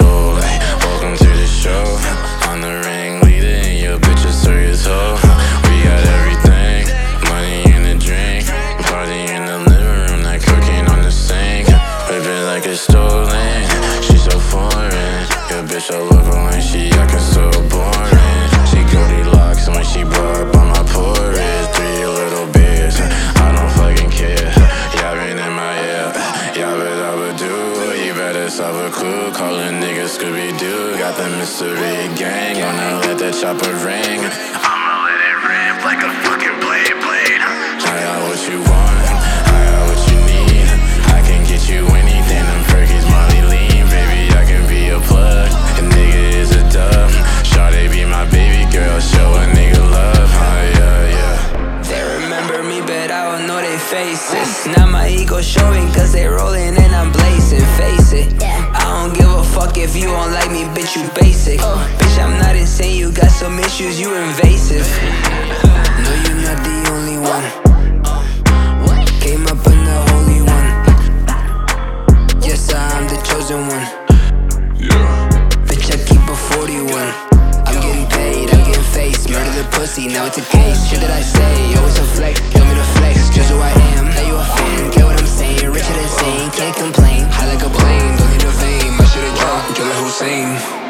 Welcome to the show. I'm the ringleader and your. We got everything, money and a drink, party in the living room, that on the sink. Like it's stolen. She so foreign. Your bitch she so boring. She Goldilocks when she bar by my porridge. Chris a clue, calling niggas Scooby Doo. Got the mystery gang, gonna let that chopper ring. you don't like me, bitch, you basic. Uh, bitch, I'm not insane, you got some issues, you invasive. no, you're not the only one. Came up in the holy one. Yes, I'm the chosen one. Bitch, I keep a 41. I'm getting paid, I'm getting faced. Murder the pussy, now it's a case. Shit that I say, always a flex. Tell me to flex, just who I am. Same.